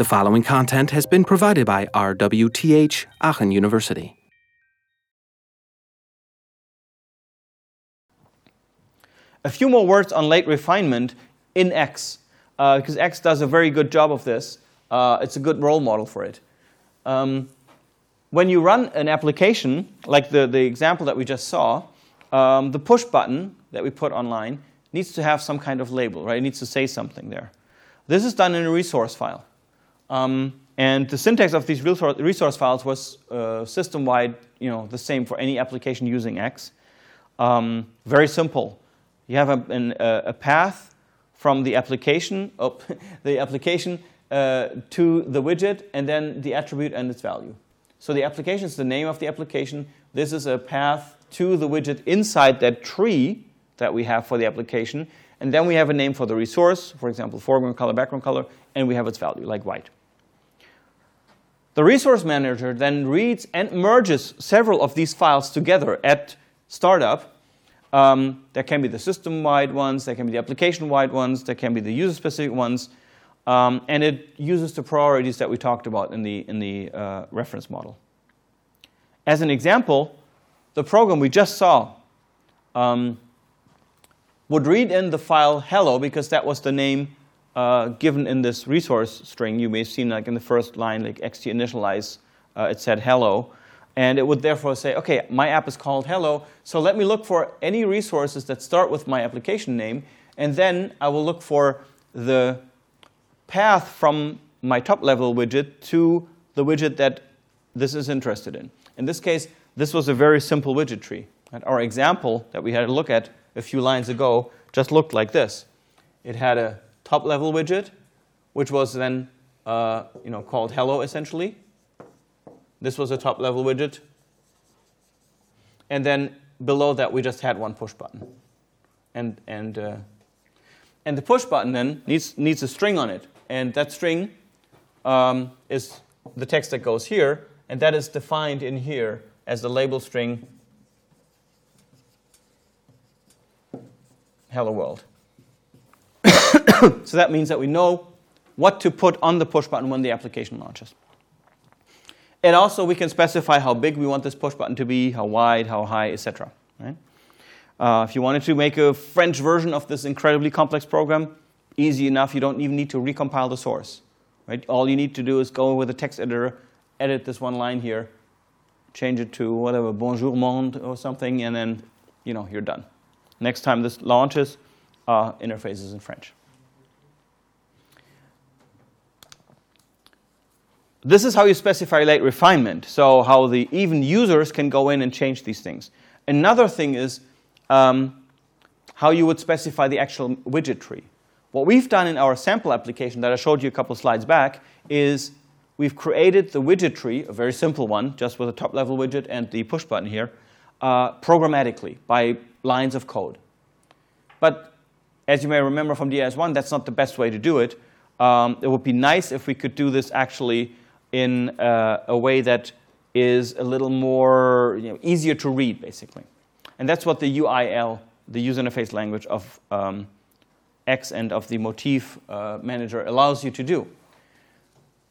The following content has been provided by RWTH Aachen University. A few more words on late refinement in X, uh, because X does a very good job of this. Uh, it's a good role model for it. Um, when you run an application, like the, the example that we just saw, um, the push button that we put online needs to have some kind of label, right? It needs to say something there. This is done in a resource file. Um, and the syntax of these resource files was uh, system-wide, you know, the same for any application using X. Um, very simple. You have a, an, a path from the application, oh, the application uh, to the widget, and then the attribute and its value. So the application is the name of the application. This is a path to the widget inside that tree that we have for the application. And then we have a name for the resource, for example, foreground color, background color, and we have its value, like white. The resource manager then reads and merges several of these files together at startup. Um, there can be the system-wide ones, there can be the application-wide ones, there can be the user-specific ones, um, and it uses the priorities that we talked about in the, in the uh, reference model. As an example, the program we just saw um, would read in the file hello because that was the name uh, given in this resource string. You may seen like in the first line, like xt initialize, uh, it said hello. And it would therefore say, OK, my app is called hello, so let me look for any resources that start with my application name. And then I will look for the path from my top level widget to the widget that this is interested in. In this case, this was a very simple widget tree. And our example that we had a look at a few lines ago just looked like this. It had a top level widget, which was then uh, you know, called hello essentially. This was a top level widget. And then below that, we just had one push button. And, and, uh, and the push button then needs, needs a string on it. And that string um, is the text that goes here. And that is defined in here as the label string hello world. so that means that we know what to put on the push button when the application launches. And also we can specify how big we want this push button to be, how wide, how high, etc. Right? Uh, if you wanted to make a French version of this incredibly complex program, easy enough. You don't even need to recompile the source. Right? All you need to do is go with a text editor, edit this one line here, change it to whatever, bonjour monde or something, and then you know, you're done. Next time this launches, uh, is in French. This is how you specify late refinement, so how the even users can go in and change these things. Another thing is um, how you would specify the actual widget tree. What we've done in our sample application that I showed you a couple slides back is we've created the widget tree, a very simple one, just with a top-level widget and the push button here, uh, programmatically by lines of code. But as you may remember from DIS1, that's not the best way to do it. Um, it would be nice if we could do this actually in uh, a way that is a little more you know, easier to read, basically. And that's what the UIL, the user interface language of um, X and of the motif uh, manager allows you to do.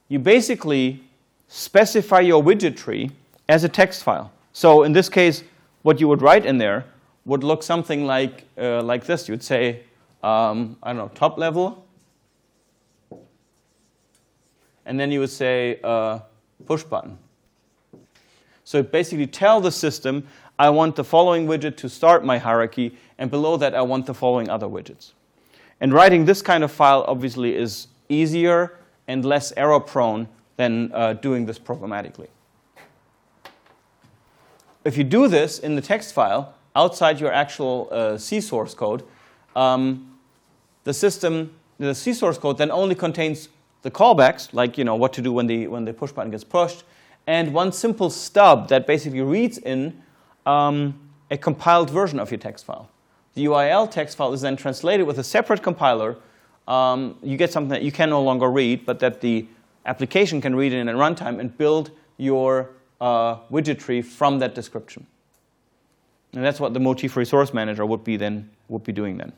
You basically specify your widget tree as a text file. So in this case, what you would write in there would look something like, uh, like this. You'd say, um, I don't know, top level. And then you would say uh, push button. So basically tell the system, I want the following widget to start my hierarchy, and below that I want the following other widgets. And writing this kind of file obviously is easier and less error prone than uh, doing this programmatically. If you do this in the text file outside your actual uh, C source code, um, the system, the C source code then only contains the callbacks, like you know what to do when the when the push button gets pushed, and one simple stub that basically reads in um, a compiled version of your text file. The UIL text file is then translated with a separate compiler. Um, you get something that you can no longer read, but that the application can read in at runtime and build your uh, widget tree from that description. And that's what the Motif Resource Manager would be then would be doing then.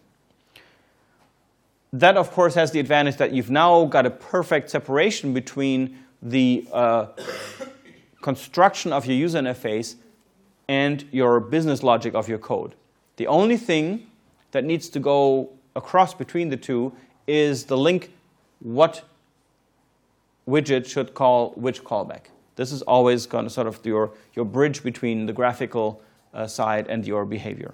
That, of course, has the advantage that you've now got a perfect separation between the uh, construction of your user interface and your business logic of your code. The only thing that needs to go across between the two is the link what widget should call which callback. This is always kind of sort of your, your bridge between the graphical uh, side and your behavior.